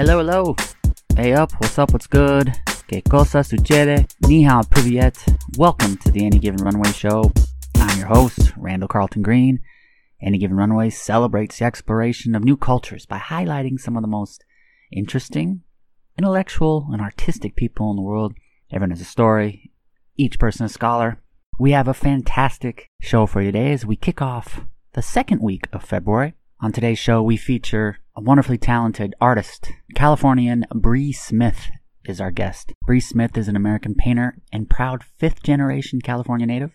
Hello, hello. Hey up, what's up, what's good? Que cosa sucede? Ni hao, privyet. Welcome to the Any Given Runway Show. I'm your host, Randall Carlton Green. Any Given Runway celebrates the exploration of new cultures by highlighting some of the most interesting, intellectual, and artistic people in the world. Everyone has a story, each person a scholar. We have a fantastic show for you today as we kick off the second week of February. On today's show, we feature a wonderfully talented artist. Californian Bree Smith is our guest. Bree Smith is an American painter and proud fifth generation California native.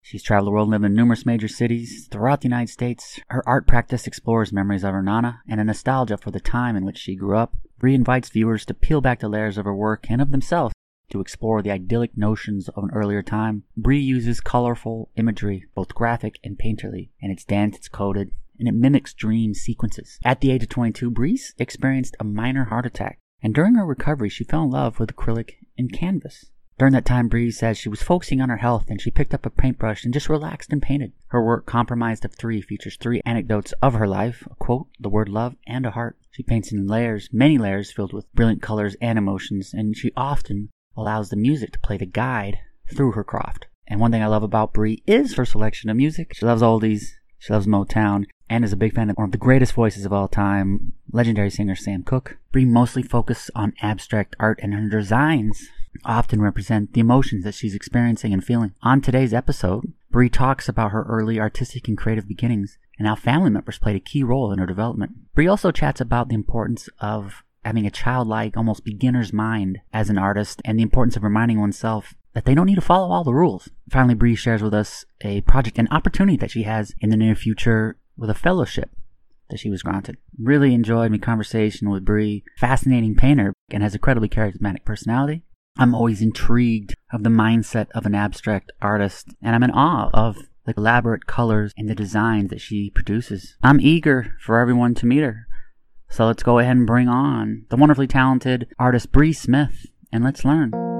She's traveled the world and lived in numerous major cities throughout the United States. Her art practice explores memories of her Nana and a nostalgia for the time in which she grew up. Bree invites viewers to peel back the layers of her work and of themselves to explore the idyllic notions of an earlier time. Bree uses colorful imagery, both graphic and painterly, and it's dense, it's coded, and it mimics dream sequences. At the age of 22, Bree experienced a minor heart attack, and during her recovery, she fell in love with acrylic and canvas. During that time, Bree says she was focusing on her health and she picked up a paintbrush and just relaxed and painted. Her work, comprised of three, features three anecdotes of her life a quote, the word love, and a heart. She paints in layers, many layers filled with brilliant colors and emotions, and she often allows the music to play the guide through her craft. And one thing I love about Bree is her selection of music. She loves oldies, she loves Motown, and is a big fan of one of the greatest voices of all time, legendary singer Sam Cooke. Bree mostly focuses on abstract art, and her designs often represent the emotions that she's experiencing and feeling. On today's episode, Bree talks about her early artistic and creative beginnings and how family members played a key role in her development. Bree also chats about the importance of having a childlike, almost beginner's mind as an artist and the importance of reminding oneself that they don't need to follow all the rules. Finally, Bree shares with us a project, an opportunity that she has in the near future with a fellowship that she was granted. Really enjoyed my conversation with Bree. Fascinating painter and has a incredibly charismatic personality. I'm always intrigued of the mindset of an abstract artist, and I'm in awe of the elaborate colors and the designs that she produces. I'm eager for everyone to meet her. So let's go ahead and bring on the wonderfully talented artist Bree Smith, and let's learn.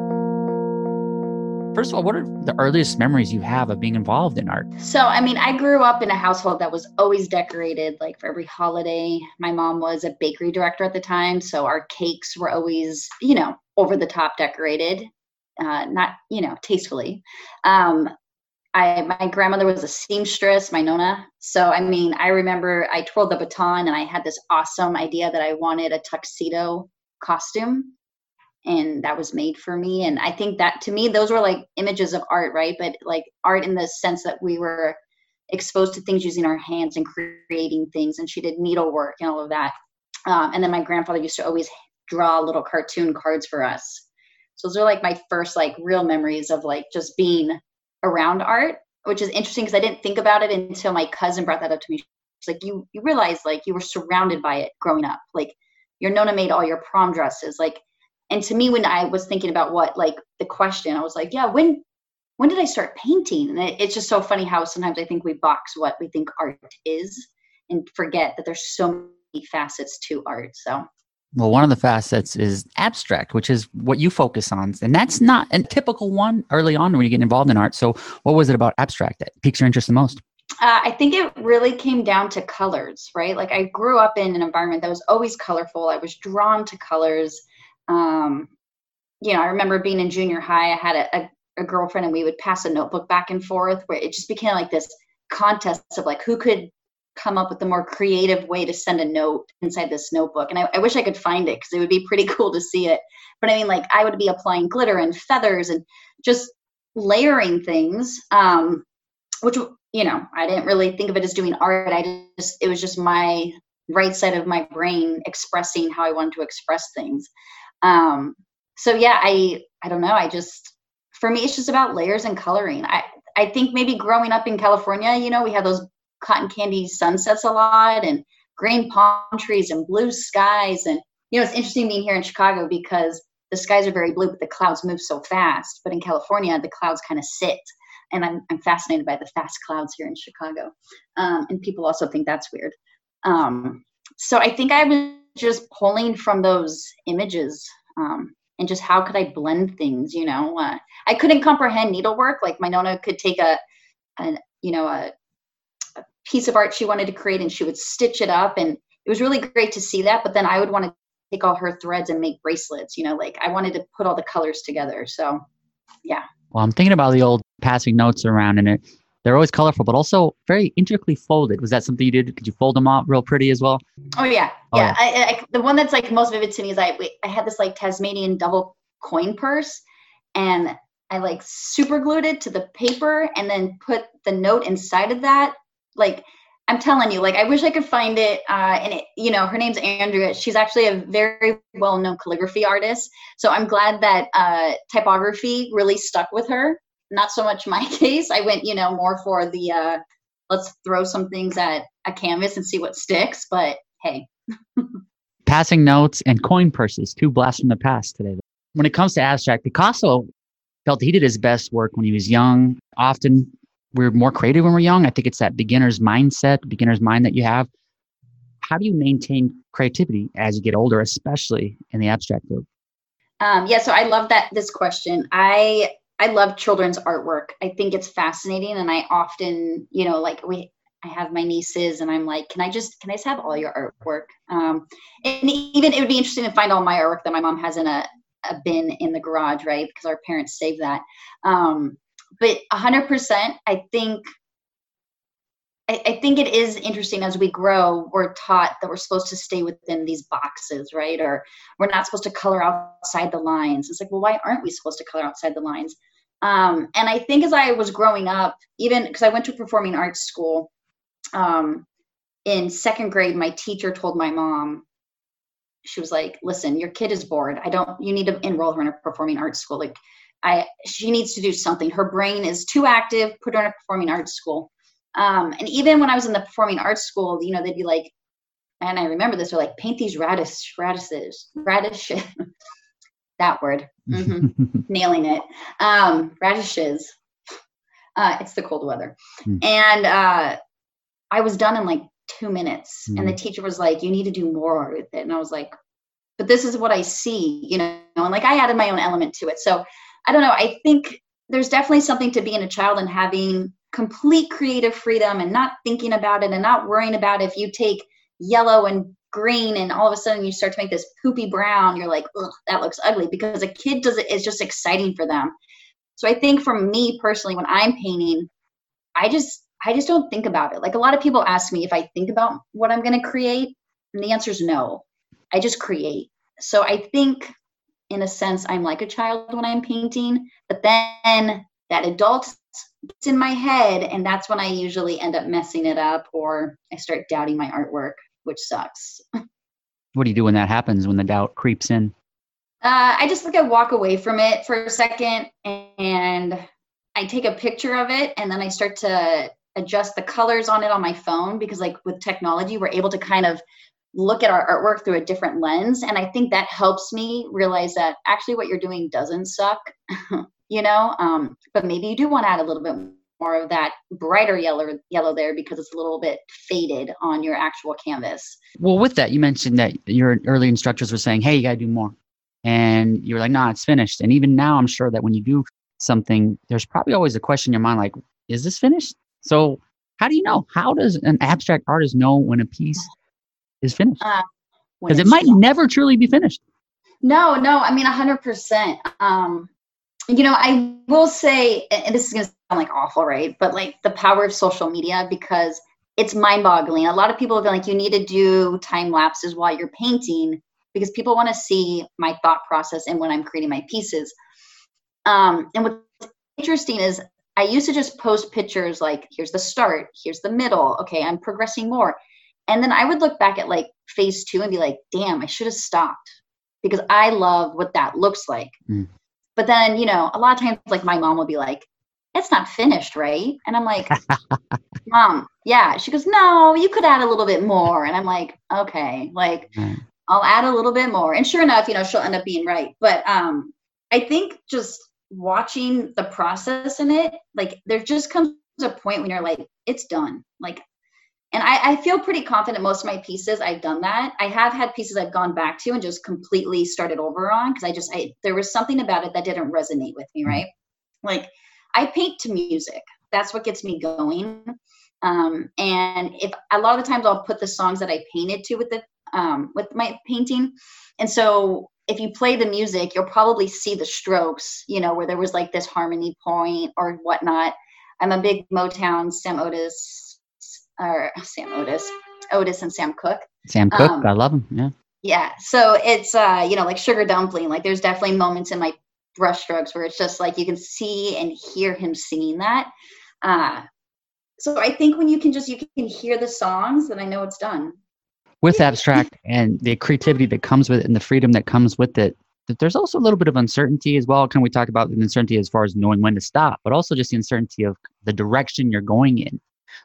First of all, what are the earliest memories you have of being involved in art? So, I mean, I grew up in a household that was always decorated, like for every holiday. My mom was a bakery director at the time, so our cakes were always, you know, over the top decorated, uh, not, you know, tastefully. Um, I my grandmother was a seamstress, my nona. So I mean, I remember I twirled the baton and I had this awesome idea that I wanted a tuxedo costume and that was made for me and I think that to me those were like images of art, right? But like art in the sense that we were exposed to things using our hands and creating things and she did needlework and all of that. Um, and then my grandfather used to always draw little cartoon cards for us. So those are like my first like real memories of like just being around art, which is interesting because I didn't think about it until my cousin brought that up to me. Like, you you realize like you were surrounded by it growing up. Like your Nona made all your prom dresses. Like, and to me, when I was thinking about what like the question, I was like, yeah, when when did I start painting? And it, it's just so funny how sometimes I think we box what we think art is and forget that there's so many facets to art. So well, one of the facets is abstract, which is what you focus on. And that's not a typical one early on when you get involved in art. So, what was it about abstract that piques your interest the most? Uh, I think it really came down to colors, right? Like, I grew up in an environment that was always colorful. I was drawn to colors. Um, you know, I remember being in junior high, I had a, a, a girlfriend and we would pass a notebook back and forth where it just became like this contest of like who could come up with the more creative way to send a note inside this notebook. And I, I wish I could find it because it would be pretty cool to see it. But I mean, like, I would be applying glitter and feathers and just layering things, um, which, you know, I didn't really think of it as doing art. I just, it was just my right side of my brain expressing how I wanted to express things. Um, so yeah, I, I don't know. I just, for me, it's just about layers and coloring. I, I think maybe growing up in California, you know, we have those cotton candy sunsets a lot and green palm trees and blue skies. And, you know, it's interesting being here in Chicago because the skies are very blue, but the clouds move so fast. But in California, the clouds kind of sit. And I'm, I'm fascinated by the fast clouds here in Chicago. Um, and people also think that's weird. Um, so I think I was just pulling from those images um, and just how could I blend things, you know? Uh, I couldn't comprehend needlework. Like my Nona could take a, an, you know, a piece of art she wanted to create and she would stitch it up and it was really great to see that but then i would want to take all her threads and make bracelets. You know, like I wanted to put all the colors together. So, yeah. Well, I'm thinking about the old passing notes around, and it they're always colorful, but also very intricately folded. Was that something you did? Could you fold them out real pretty as well? Oh yeah, oh, yeah. I, I, the one that's like most vivid to me is I I had this like Tasmanian Devil coin purse, and I like super glued it to the paper, and then put the note inside of that. Like I'm telling you, like I wish I could find it. Uh, and it, you know, her name's Andrea. She's actually a very well-known calligraphy artist. So I'm glad that uh, typography really stuck with her not so much my case. I went, you know, more for the uh, let's throw some things at a canvas and see what sticks. But hey. Passing notes and coin purses, two blasts from the past today. When it comes to abstract, Picasso felt he did his best work when he was young. Often we're more creative when we're young. I think it's that beginner's mindset, beginner's mind that you have. How do you maintain creativity as you get older, especially in the abstract field? Um, yeah, so I love that this question. I I love children's artwork. I think it's fascinating, and I often, you know, like we, I have my nieces, and I'm like, can I just, can I just have all your artwork? Um, and even it would be interesting to find all my artwork that my mom has in a, a bin in the garage, right? Because our parents saved that. Um, but 100%, I think I, think it is interesting as we grow, we're taught that we're supposed to stay within these boxes, right? Or we're not supposed to color outside the lines. It's like, well, why aren't we supposed to color outside the lines? Um, and I think as I was growing up, even because I went to a performing arts school, um, in second grade, my teacher told my mom, she was like, "Listen, your kid is bored. I don't. You need to enroll her in a performing arts school. Like, I she needs to do something. Her brain is too active. Put her in a performing arts school." Um, and even when I was in the performing arts school, you know, they'd be like, and I remember this, they're like, paint these radish radishes, radish, that word, mm-hmm. nailing it. Um, radishes. Uh, it's the cold weather. Mm. And uh, I was done in like two minutes. Mm. And the hmm. teacher was like, you need to do more with it. And I was like, but this is what I see, you know, and like I added my own element to it. So I don't know. I think there's definitely something to being a child and having complete creative freedom and not thinking about it and not worrying about if you take yellow and green and all of a sudden you start to make this poopy brown you're like Ugh, that looks ugly because a kid does it it's just exciting for them. So i think for me personally when i'm painting i just i just don't think about it. Like a lot of people ask me if i think about what i'm going to create and the answer is no. I just create. So i think in a sense i'm like a child when i'm painting but then that adult gets in my head and that's when i usually end up messing it up or i start doubting my artwork which sucks. What do you do when that happens when the doubt creeps in? Uh, i just like i walk away from it for a second and i take a picture of it and then i start to adjust the colors on it on my phone because like with technology we're able to kind of look at our artwork through a different lens and i think that helps me realize that actually what you're doing doesn't suck you know? Um, but maybe you do want to add a little bit more of that brighter yellow yellow there because it's a little bit faded on your actual canvas. Well with that you mentioned that your early instructors were saying hey you got to do more. And you were like nah it's finished. And even now i'm sure that when you do something there's probably always a question in your mind like is this finished? So how do you know? How does an abstract artist know when a piece is finished? Because uh, it might never truly be finished. No no i mean 100% um you know, I will say, and this is going to like awful, right? But like the power of social media because it's mind boggling. A lot of people have been like, you need to do time lapses while you're painting because people want to see my thought process and when I'm creating my pieces. Um, and what's interesting is I used to just post pictures like, here's the start, here's the middle. Okay, I'm progressing more. And then I would look back at like phase two and be like, damn, I should have stopped because I love what that looks like. Mm. But then, you know, a lot of times, like my mom will be like, it's not finished, right? And I'm like, mom, yeah. She goes, no, you could add a little bit more. And I'm like, okay, like I'll add a little bit more. And sure enough, you know, she'll end up being right. But um, I think just watching the process in it, like there just comes a point when you're like, it's done. Like and I, I, feel pretty confident most of my pieces i've done that i have had pieces i've gone back to and just completely started over on because i just I, there was something about it that didn't resonate with me mm-hmm. right like i paint to music that's what gets me going um, and if a lot of the times i'll put the songs that i painted to with the um, with my painting. And so if you play the music, you'll probably see the strokes, you know, where there was like this harmony point or whatnot. I'm a big Motown Sam Otis or Sam Otis, Otis and Sam Cooke. Sam Cooke, um, I love him. Yeah. Yeah. So it's uh, you know, like sugar dumpling. Like there's definitely moments in my brushstrokes where it's just like you can see and hear him singing that. Uh so I think when you can just you can hear the songs, then I know it's done. With abstract and the creativity that comes with it and the freedom that comes with it, there's also a little bit of uncertainty as well. Can we talk about the uncertainty as far as knowing when to stop, but also just the uncertainty of the direction you're going in.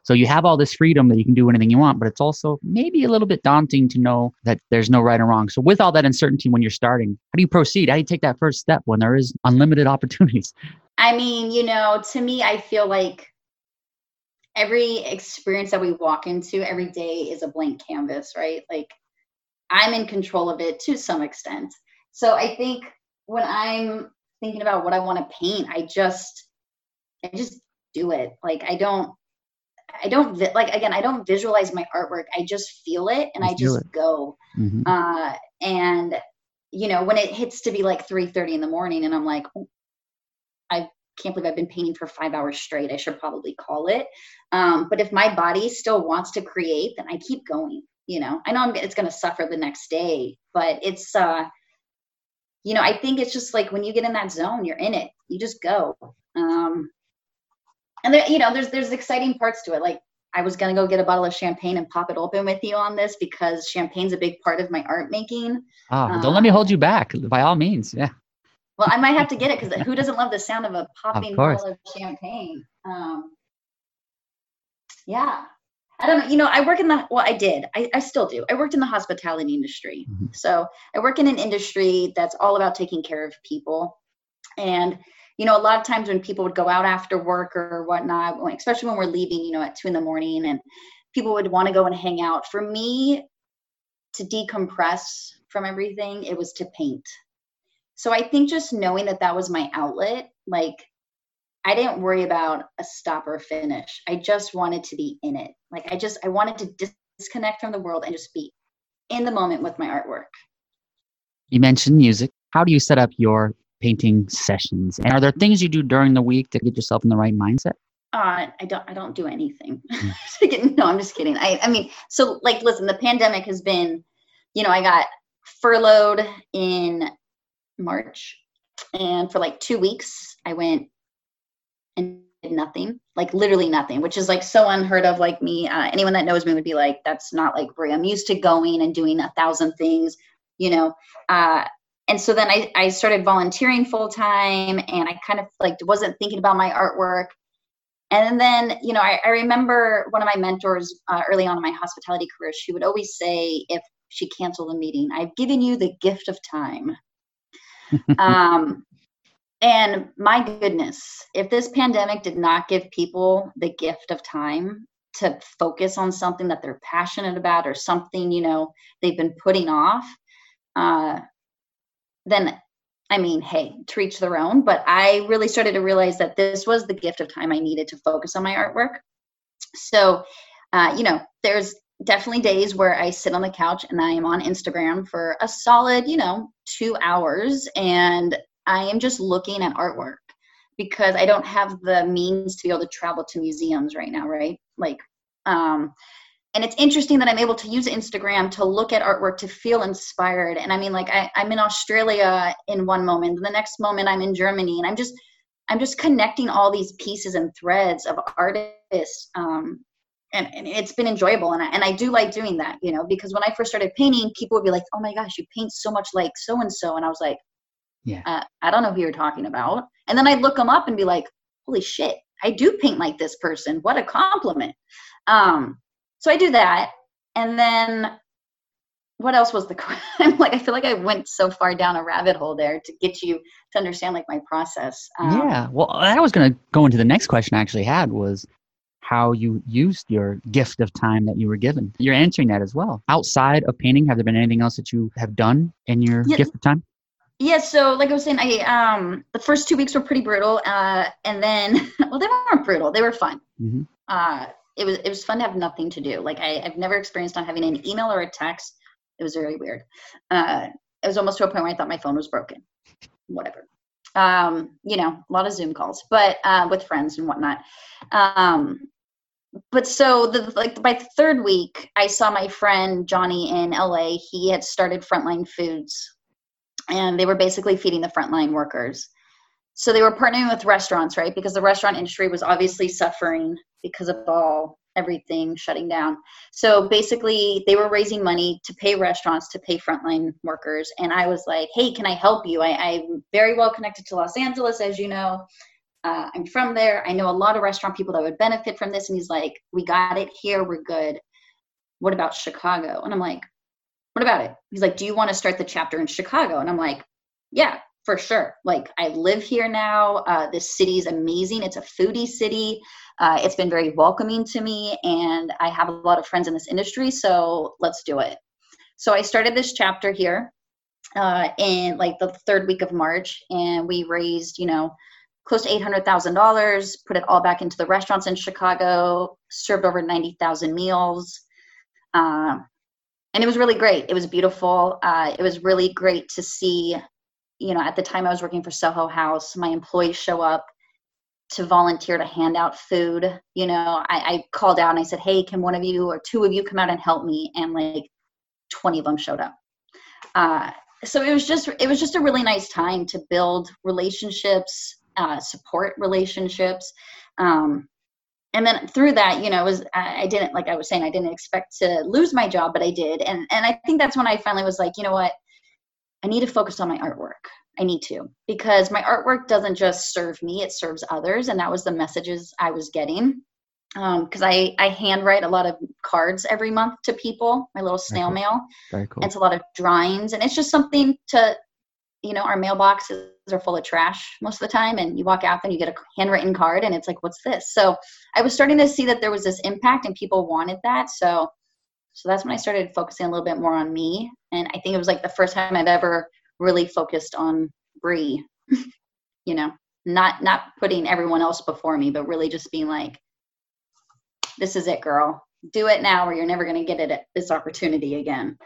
So you have all this freedom that you can do anything you want, but it's also maybe a little bit daunting to know that there's no right or wrong. So with all that uncertainty when you're starting, how do you proceed? How do you take that first step when there is unlimited opportunities? I mean, you know, to me, I feel like every experience that we walk into every day is a blank canvas, right? Like I'm in control of it to some extent. So I think when I'm thinking about what I want to paint, I just I just do it. Like I don't I don't like again I don't visualize my artwork. I just feel it and I just it. go. Mm-hmm. Uh and you know, when it hits to be like 3 30 in the morning and I'm like, oh, I can't believe I've been painting for five hours straight. I should probably call it. Um, but if my body still wants to create, then I keep going. You know, I know I'm, it's going to suffer the next day, but it's, uh, you know, I think it's just like when you get in that zone, you're in it. You just go. Um, and there, you know, there's there's exciting parts to it. Like I was gonna go get a bottle of champagne and pop it open with you on this because champagne's a big part of my art making. Oh, don't let me hold you back. By all means, yeah. Well, I might have to get it because who doesn't love the sound of a popping of bottle of champagne? Um, yeah, I don't know. You know, I work in the well, I did. I, I still do. I worked in the hospitality industry, mm-hmm. so I work in an industry that's all about taking care of people, and you know, a lot of times when people would go out after work or whatnot, especially when we're leaving, you know, at two in the morning, and people would want to go and hang out. For me, to decompress from everything, it was to paint so I think just knowing that that was my outlet, like I didn't worry about a stop or finish. I just wanted to be in it. Like I just I wanted to disconnect from the world and just be in the moment with my artwork. You mentioned music. How do you set up your painting sessions? And are there things you do during the week to get yourself in the right mindset? Uh, I don't I don't do anything. Hmm. no, I'm just kidding. I I mean, so like listen, the pandemic has been, you know, I got furloughed in March. And for like two weeks, I went and did nothing, like literally nothing, which is like so unheard of. Like me, uh, anyone that knows me would be like, that's not like Bree. I'm used to going and doing a thousand things, you know. Uh, and so then I, I started volunteering full time and I kind of like wasn't thinking about my artwork. And then, you know, I, I remember one of my mentors uh, early on in my hospitality career, she would always say, if she canceled a meeting, I've given you the gift of time um, and my goodness, if this pandemic did not give people the gift of time to focus on something that they're passionate about or something, you know, they've been putting off, uh, then I mean, hey, to each their own. But I really started to realize that this was the gift of time I needed to focus on my artwork. So, uh, you know, there's definitely days where I sit on the couch and I am on Instagram for a solid, you know, two hours and I am just looking at artwork because I don't have the means to be able to travel to museums right now, right? Like, um, and it's interesting that I'm able to use Instagram to look at artwork to feel inspired. And I mean, like, I, I'm in Australia in one moment, the next moment I'm in Germany, and I'm just, I'm just connecting all these pieces and threads of artists um, and, and it's been enjoyable and I, and I do like doing that you know because when i first started painting people would be like oh my gosh you paint so much like so and so and i was like yeah. Uh, i don't know who you're talking about. And then i'd look them up and be like holy shit i do paint like this person. What a compliment. Um so i do that and then what else was the i'm like i feel like i went so far down a rabbit hole there to get you to understand like my process um, yeah well i was going to go into the next question i actually had was how you used your gift of time that you were given. You're answering that as well. Outside of painting, have there been anything else that you have done in your yeah. gift of time? Yeah, so like I was saying, I um the first two weeks were pretty brutal, uh, and then well, they weren't brutal; they were fun. Mm-hmm. Uh, it was it was fun to have nothing to do. Like I, I've never experienced not having an email or a text It was very weird. Uh, it was almost to a point where I thought my phone was broken. Whatever. Um, you know, a lot of Zoom calls, but uh, with friends and whatnot. Um, but so the like by the third week, I saw my friend Johnny in LA. He had started Frontline Foods, and they were basically feeding the frontline workers. So they were partnering with restaurants, right? Because the restaurant industry was obviously suffering because of all everything shutting down. So basically, they were raising money to pay restaurants to pay frontline workers. And I was like, hey, can I help you? I, am very well connected to Los Angeles, as you know. Uh, I'm from there. I know a lot of restaurant people that would benefit from this. And he's like, we got it here. We're good. What about Chicago? And I'm like, what about it? He's like, do you want to start the chapter in Chicago? And I'm like, yeah, for sure. Like I live here now. Uh, this city is amazing. It's a foodie city. Uh, it's been very welcoming to me, and I have a lot of friends in this industry. So let's do it. So I started this chapter here uh, in like the third week of March, and we raised, you know, close to eight hundred thousand dollars. Put it all back into the restaurants in Chicago. Served over ninety thousand meals. Uh, and it was really great. It was beautiful. Uh, it was really great to see you know, at the time I was working for Soho House, my employees show up to volunteer to hand out food. You know, I, I called out and I said, Hey, can one of you or two of you come out and help me? And like 20 of them showed up. Uh, so it was just it was just a really nice time to build relationships, uh, support relationships. Um, and then through that, you know, was I, I didn't like I was saying I didn't expect to lose my job, but I did. And and I think that's when I finally was like, you know what, I need to focus on my artwork. I need to because my artwork doesn't just serve me, it serves others. And that was the messages I was getting. Because um, I, I handwrite a lot of cards every month to people, my little snail Very mail. Very cool. It's a lot of drawings. And it's just something to, you know, our mailboxes are full of trash most of the time. And you walk out and you get a handwritten card and it's like, what's this? So I was starting to see that there was this impact and people wanted that. So so that's when I started focusing a little bit more on me. And I think it was like the first time I've ever really focused on Bree, you know, not not putting everyone else before me, but really just being like, this is it, girl. Do it now or you're never to get it at this opportunity again.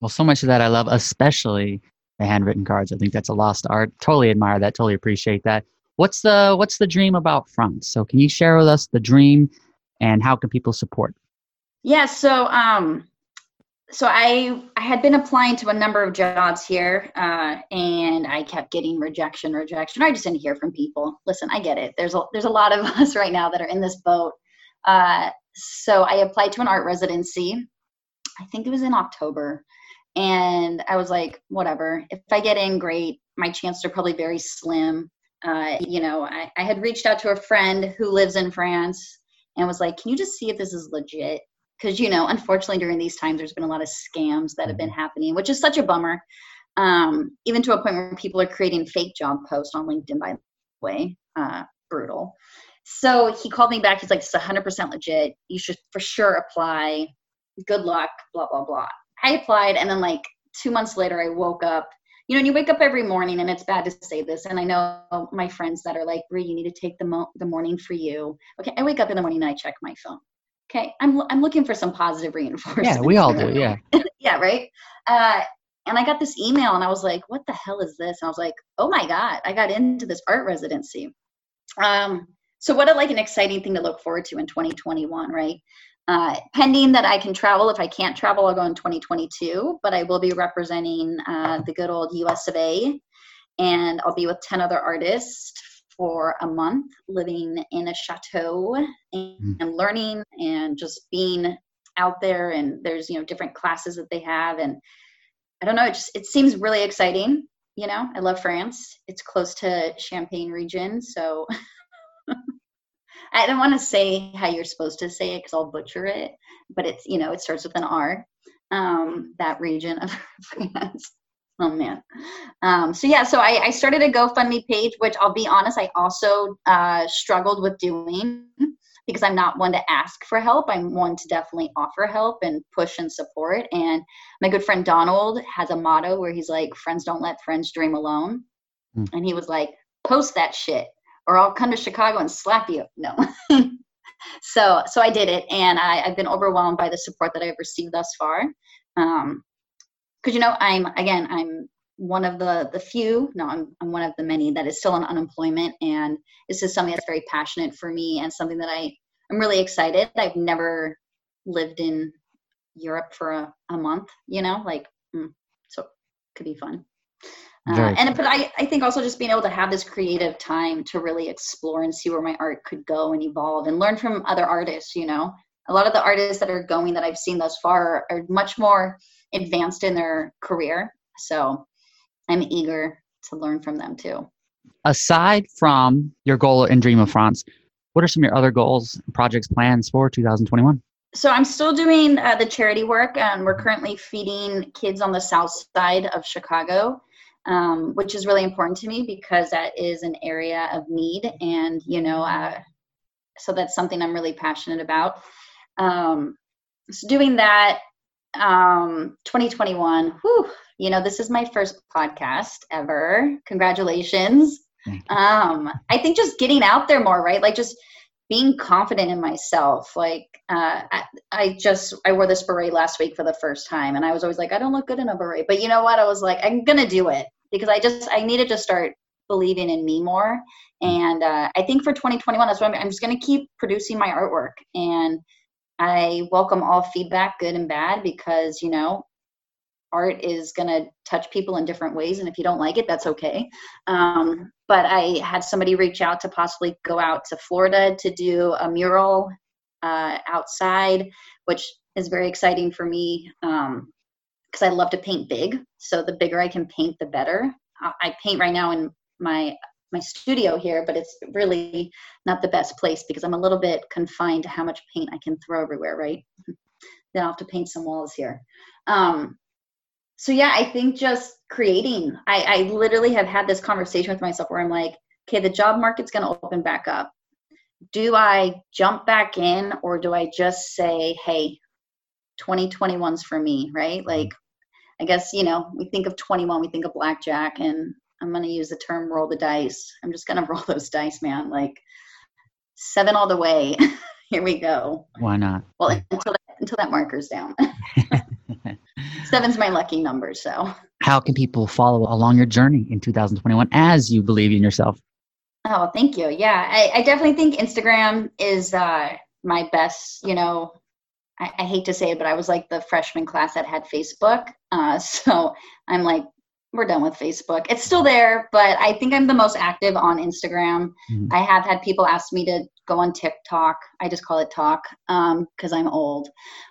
Well, so much of that I love, especially the handwritten cards. I think that's a lost art. Totally admire that. Totally appreciate that. What's the what's the dream about front? So can you share with us the dream and how can people support? Yeah, so um, so I I had been applying to a number of jobs here, uh, and I kept getting rejection, rejection. I just didn't hear from people. Listen, I get it. There's a there's a lot of us right now that are in this boat. Uh, so I applied to an art residency. I think it was in October, and I was like, whatever. If I get in, great. My chances are probably very slim. Uh, you know, I, I had reached out to a friend who lives in France and was like, can you just see if this is legit? Because you know unfortunately during these times there's been a lot of scams that have been mm-hmm. happening which is such a bummer um, even to a point where people are creating fake job posts on linkedin by the way uh, brutal. So he called me back. He's like it's 100% legit. You should for sure apply. Good luck blah blah blah. I applied and then like two months later i woke up. You know, and you wake up every morning, and it's bad to say this, and I know my friends that are like, "Bree, you need to take the mo- the morning for you." Okay, I wake up in the morning and I check my phone okay, I'm I'm looking for some positive reinforcement. Yeah, we all do. Yeah. yeah, right. Uh, and I got this email, and I was like, "What the hell is this?" And I was like, "Oh my god, I got into this art residency." Um, so what a like an exciting thing to look forward to in 2021, right? Uh, pending that I can travel. If I can't travel, I'll go in 2022. But I will be representing uh, the good old U.S. of A. And I'll be with 10 other artists for a month living in a chateau and, mm. and learning and just being out there. And there's you know different classes that they have. And i don't know it just it seems really exciting you know? I love france. It's close to champagne region. So i don't want to say how you're supposed to say it because i'll butcher it but it's you know it starts with an r um, that region of france Oh man. Um, so yeah, so I, I, started a GoFundMe page, which I'll be honest, I also uh, struggled with doing because I'm not one to ask for help. I'm one to definitely offer help and push and support. And my good friend Donald has a motto where he's like, "Friends don't let friends dream alone," mm. and he was like, "Post that shit, or I'll come to Chicago and slap you." No. so so I did it, and I, I've been overwhelmed by the support that I've received thus far. Um, because you know, I'm again, I'm one of the the few. No, I'm I'm one of the many that is still on unemployment, and this is something that's very passionate for me and something that I I'm really excited. I've never lived in Europe for a, a month, you know, like mm, so could be fun. Uh, and but I, I think also just being able to have this creative time to really explore and see where my art could go and evolve and learn from other artists you know a lot of the artists that are going that i've seen thus far are much more advanced in their career. So i'm eager to learn from them too. Aside from your goal and dream of france what are some of your other goals projects plans for 2021 so i'm still doing uh, the charity work and we're currently feeding kids on the south side of chicago um, which is really important to me because that is an area of need and you know uh, so that's something i'm really passionate about. Um, so doing that um, 2021 whew, you know this is my first podcast ever. Congratulations. Um, i think just getting out there more right? Like just being confident in myself. Like uh, I, I, just i wore this beret last week for the first time and i was always like i don't look good in a beret. But you know what? I was like i'm gonna do it because i just i needed to start believing in me more. And uh, i think for 2021 that's what I'm, I'm just gonna keep producing my artwork. And i welcome all feedback good and bad because you know art is going to touch people in different ways and if you don't like it that's okay. Um, but i had somebody reach out to possibly go out to florida to do a mural uh, outside which is very exciting for me because um, i love to paint big so the bigger i can paint the better. I paint right now in my my studio here but it's really not the best place because i'm a little bit confined to how much paint i can throw everywhere right? Then i'll have to paint some walls here. Um, so yeah i think just creating I, I literally have had this conversation with myself where i'm like okay the job market's going to open back up. Do i jump back in or do i just say hey 2021's for me right? Like i guess you know we think of 21 we think of blackjack and i'm going to use the term roll the dice i'm just going to roll those dice man like seven all the way here we go why not well until that, until that marker's down Seven's my lucky number. So, how can people follow along your journey in 2021 as you believe in yourself? Oh, thank you. Yeah, I, I definitely think Instagram is uh, my best. You know, I, I, hate to say it, but I was like the freshman class that had Facebook. Uh, so I'm like, we're done with Facebook. It's still there, but I think I'm the most active on Instagram. Mm-hmm. I have had people ask me to go on TikTok. I just call it talk because um, I'm old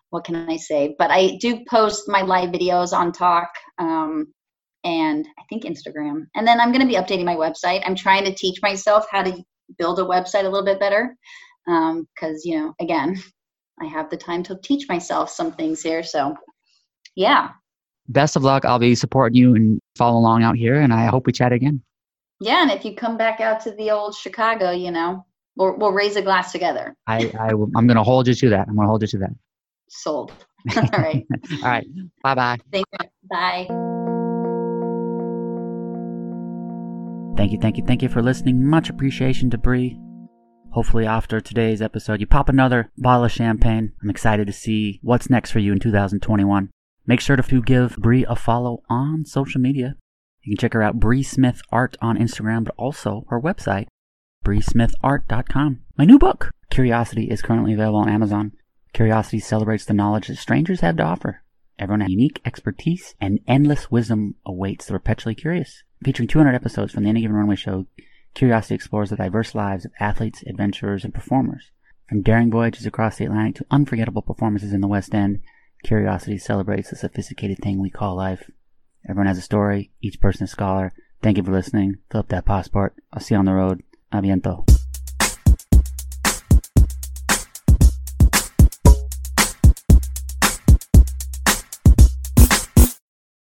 what can I say? But I do post my live videos on Talk um, and I think Instagram. And then I'm going to be updating my website. I'm trying to teach myself how to build a website a little bit better because, um, you know, again, I have the time to teach myself some things here. So, yeah. Best of luck. I'll be supporting you and follow along out here. And I hope we chat again. Yeah. And if you come back out to the old Chicago, you know, we'll, we'll raise a glass together. I, I, I'm going to hold you to that. I'm going to hold you to that sold. All right. All right. Bye bye. Thank you. Bye. Thank you, thank you, thank you for listening. Much appreciation to Bree. Hopefully, after today's episode, you pop another bottle of champagne. I'm excited to see what's next for you in 2021. Make sure to give Bree a follow on social media. You can check her out, Bree Smith Art on Instagram, but also her website, breesmithart.com. My new book, Curiosity, is currently available on Amazon. Curiosity celebrates the knowledge that strangers have to offer. Everyone has unique expertise and endless wisdom awaits the perpetually curious. Featuring 200 episodes from the Any Given Runway show, Curiosity explores the diverse lives of athletes, adventurers, and performers. From daring voyages across the Atlantic to unforgettable performances in the West End, Curiosity celebrates the sophisticated thing we call life. Everyone has a story, each person a scholar. Thank you for listening. Fill up that passport. I'll see you on the road. Aviento.